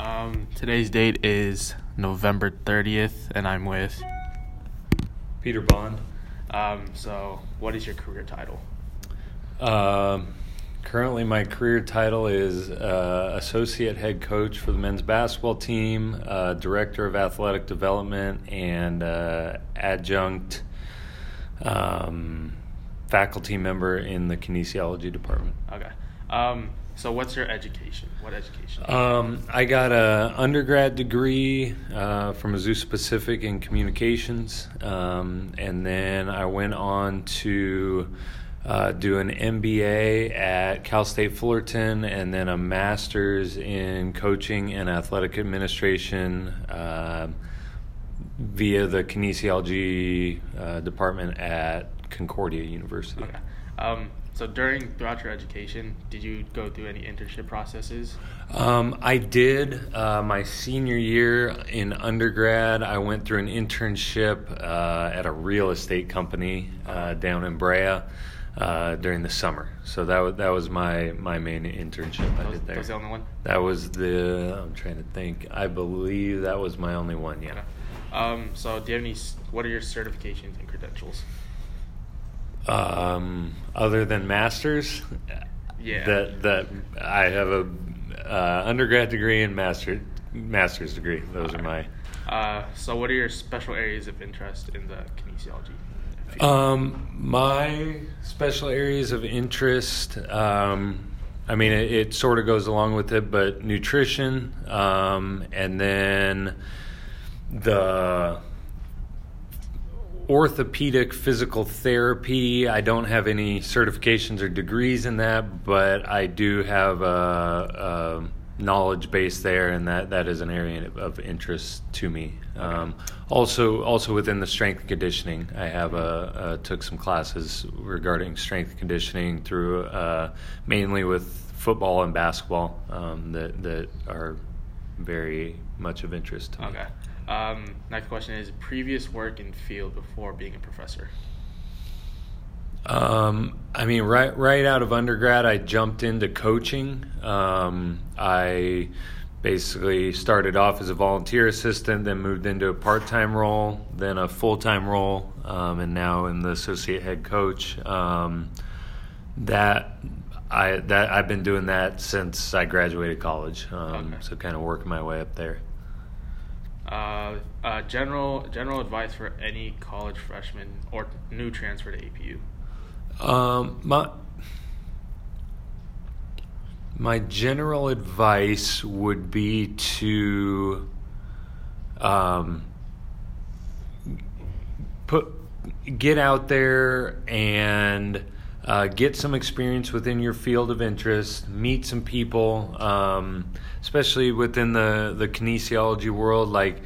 Um, today's date is November 30th, and I'm with. Peter Bond. Um, so, what is your career title? Um, currently, my career title is uh, associate head coach for the men's basketball team, uh, director of athletic development, and uh, adjunct um, faculty member in the kinesiology department. Okay. Um, so, what's your education? What education? Um, I got a undergrad degree uh, from Azusa Pacific in communications, um, and then I went on to uh, do an MBA at Cal State Fullerton, and then a master's in coaching and athletic administration uh, via the kinesiology uh, department at Concordia University. okay. Um, so, during throughout your education, did you go through any internship processes? Um, I did. Uh, my senior year in undergrad, I went through an internship uh, at a real estate company uh, down in Brea uh, during the summer. So that was that was my my main internship I That was, did that there. was the only one. That was the. I'm trying to think. I believe that was my only one. Yeah. Okay. Um, so, do you have any? What are your certifications and credentials? Um, other than masters, Yeah. that that I have a uh, undergrad degree and master master's degree. Those are my. Uh, so, what are your special areas of interest in the kinesiology? field? Um, my special areas of interest. Um, I mean, it, it sort of goes along with it, but nutrition, um, and then the orthopedic physical therapy. I don't have any certifications or degrees in that, but I do have a, a knowledge base there, and that, that is an area of interest to me. Um, also, also within the strength conditioning, I have a, uh took some classes regarding strength conditioning through uh, mainly with football and basketball um, that that are very much of interest to me. Okay. Um, next question is previous work in field before being a professor. Um, I mean, right right out of undergrad, I jumped into coaching. Um, I basically started off as a volunteer assistant, then moved into a part time role, then a full time role, um, and now in the associate head coach. Um, that I that I've been doing that since I graduated college. Um, Okay. So kind of working my way up there. Uh, uh, general general advice for any college freshman or new transfer to APU. Um, my my general advice would be to um, put get out there and uh, get some experience within your field of interest. Meet some people, um, especially within the the kinesiology world. Like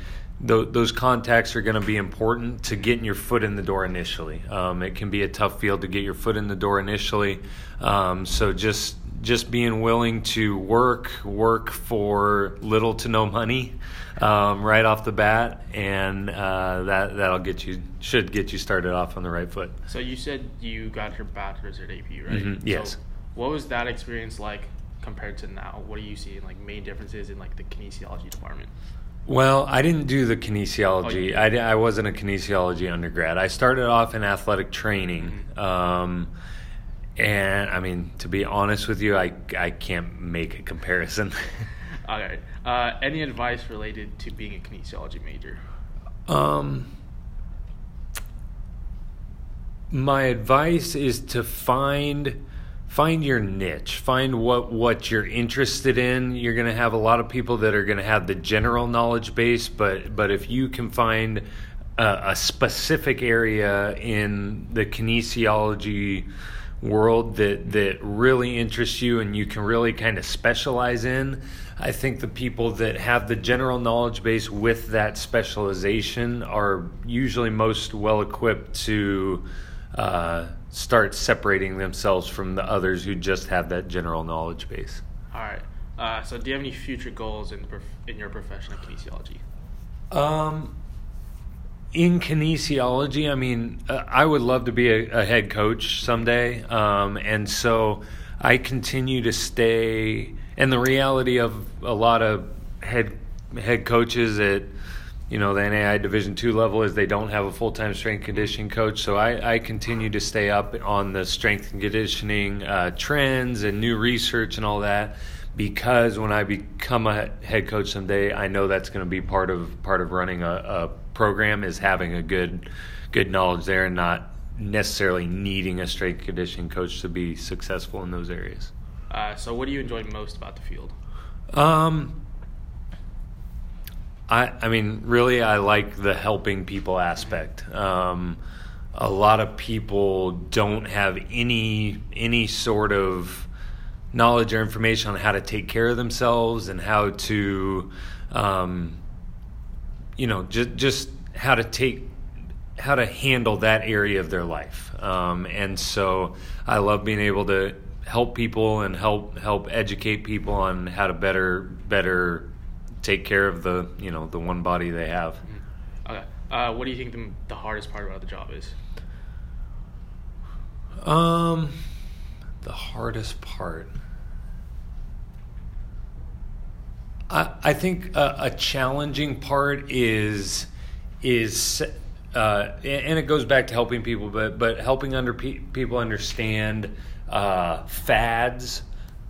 th- those contacts are going to be important to getting your foot in the door initially. Um, it can be a tough field to get your foot in the door initially. Um, so just just being willing to work work for little to no money um, right off the bat, and uh, that that'll get you should get you started off on the right foot. So you said you got your bachelor's at APU, right? Mhm, yes. So what was that experience like compared to now? What do you see in like main differences in like the kinesiology department? Well, I didn't do the kinesiology. Oh, I, I wasn't a kinesiology undergrad. I started off in athletic training. Mm-hmm. Um, and I mean, to be honest with you, I, I can't make a comparison. Okay. Uh, any advice related to being a kinesiology major? um, my advice is to find find your niche find what what you're interested in you're going to have a lot of people that are going to have the general knowledge base but but if you can find a, a specific area in the kinesiology world that that really interests you and you can really kind of specialize in i think the people that have the general knowledge base with that specialization are usually most well equipped to uh, start separating themselves from the others who just have that general knowledge base. All right. Uh, so do you have any future goals in prof- in your profession of kinesiology? Um, in kinesiology, I mean, uh, I would love to be a, a head coach someday, um, and so I continue to stay. And the reality of a lot of head head coaches at you know the NAIA Division two level is they don't have a full time strength conditioning coach. So I, I continue to stay up on the strength and conditioning uh, trends and new research and all that because when I become a head coach someday, I know that's going to be part of part of running a, a program is having a good good knowledge there and not necessarily needing a strength conditioning coach to be successful in those areas. Uh, so, what do you enjoy most about the field? Um, I I mean, really, I like the helping people aspect. Um, a lot of people don't have any any sort of knowledge or information on how to take care of themselves and how to, um, you know, just just how to take how to handle that area of their life. Um, and so I love being able to help people and help help educate people on how to better better take care of the you know the one body they have. Mm-hmm. Okay. Uh, what do you think the, the hardest part about the job is? Um, the hardest part. I I think a, a challenging part is is uh, and it goes back to helping people, but but helping under pe- people understand uh, fads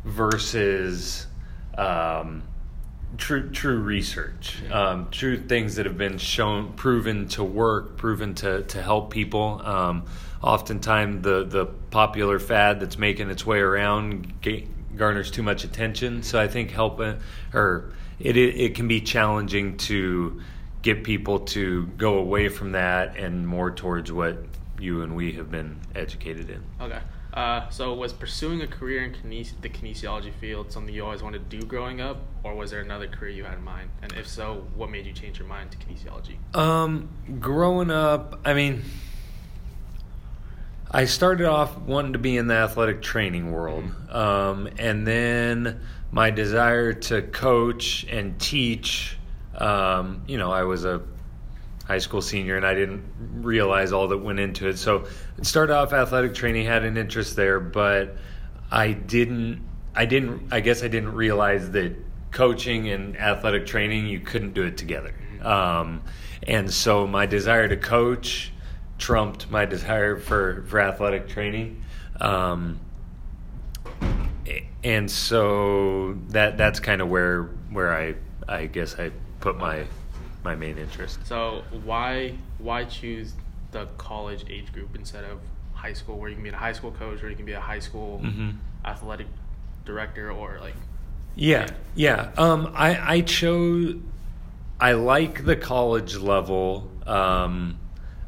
versus um, true true research, um, true things that have been shown, proven to work, proven to to help people. Um, oftentimes, the the popular fad that's making its way around garners too much attention. So I think helping or it, it, it can be challenging to get people to go away from that and more towards what you and we have been educated in. Okay. Uh, so, was pursuing a career in kines- the kinesiology field something you always wanted to do growing up, or was there another career you had in mind? And if so, what made you change your mind to kinesiology? Um, growing up, I mean, I started off wanting to be in the athletic training world, um, and then my desire to coach and teach um, you know, I was a high school senior and I didn't realize all that went into it. So it started off athletic training, had an interest there, but I didn't, I didn't, I guess I didn't realize that coaching and athletic training, you couldn't do it together. Um, and so my desire to coach trumped my desire for, for athletic training. Um, and so that that's kind of where where I I guess I put my my main interest. So why why choose the college age group instead of high school, where you can be a high school coach, or you can be a high school mm-hmm. athletic director, or like? Yeah, yeah. Um, I I chose. I like the college level. Um,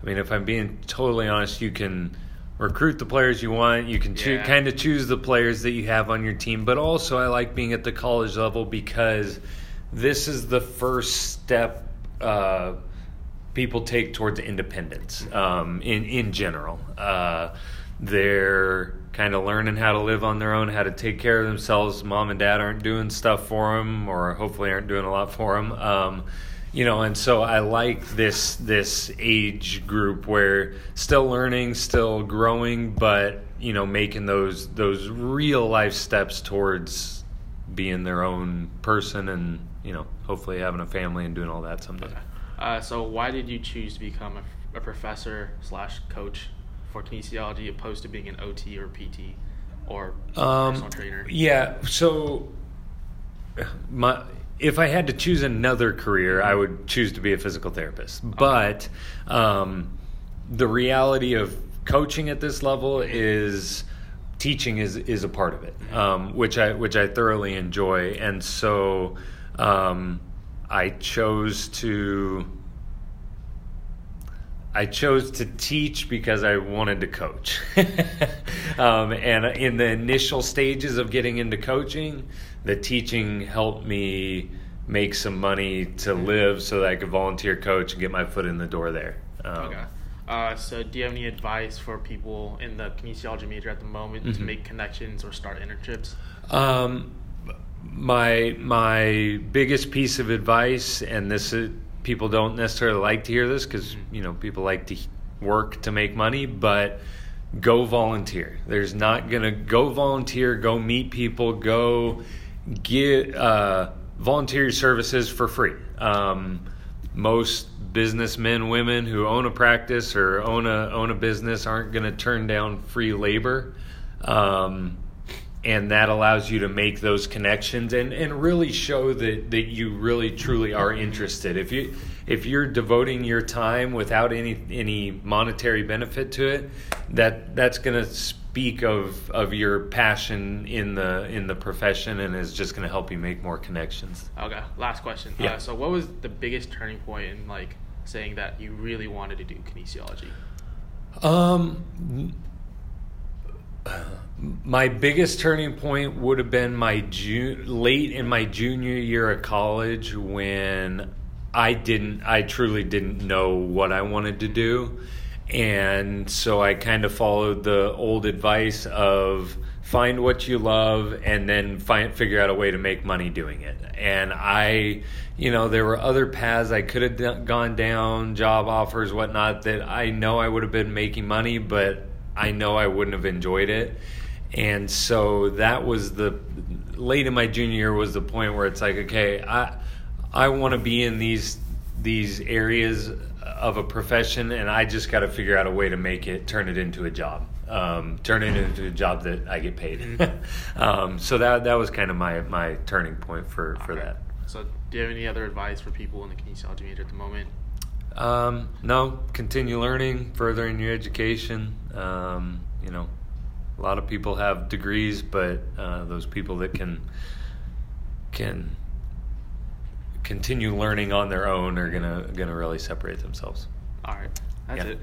mean, if I'm being totally honest, you can recruit the players you want. You can yeah. kind of choose the players that you have on your team. But also, I like being at the college level because this is the first step uh, people take towards independence um, in in general. Uh, they're kind of learning how to live on their own, how to take care of themselves. Mom and dad aren't doing stuff for them, or hopefully aren't doing a lot for them. Um, you know, and so I like this this age group where still learning, still growing, but you know, making those those real life steps towards being their own person and you know, hopefully having a family and doing all that someday. Uh, so, why did you choose to become a, a professor slash coach for kinesiology opposed to being an OT or PT or um, personal trainer? Yeah, so my if I had to choose another career, I would choose to be a physical therapist. But um, the reality of coaching at this level is teaching is is a part of it, um, which I which I thoroughly enjoy, and so um, I chose to. I chose to teach because I wanted to coach. um, and in the initial stages of getting into coaching, the teaching helped me make some money to live so that I could volunteer coach and get my foot in the door there. Um, okay. Uh, so, do you have any advice for people in the kinesiology major at the moment mm-hmm. to make connections or start internships? Um, my my biggest piece of advice, and this is, people don't necessarily like to hear this because you know people like to work to make money, but go volunteer. There's not gonna go volunteer, go meet people, go get uh, volunteer services for free. Um, most businessmen, women who own a practice or own a own a business aren't going to turn down free labor. Um, and that allows you to make those connections and, and really show that, that you really truly are interested. If you if you're devoting your time without any any monetary benefit to it, that that's going to speak of of your passion in the in the profession and is just going to help you make more connections. Okay, last question. Yeah. Uh, so, what was the biggest turning point in like saying that you really wanted to do kinesiology? Um, my biggest turning point would have been my late in my junior year of college when I didn't, I truly didn't know what I wanted to do. And so I kind of followed the old advice of find what you love and then find figure out a way to make money doing it. And I, you know, there were other paths I could have gone down, job offers, whatnot, that I know I would have been making money, but I know I wouldn't have enjoyed it. And so that was the late in my junior year was the point where it's like, okay, I I want to be in these these areas of a profession, and I just got to figure out a way to make it turn it into a job, um, turn it into a job that I get paid. um, so that that was kind of my my turning point for for Okay. that. So, do you have any other advice for people in the kinesiology major at the moment? Um, no, continue learning, furthering your education. Um, you know, a lot of people have degrees, but uh, those people that can can continue learning on their own are gonna gonna really separate themselves. All right, that's Yeah. it.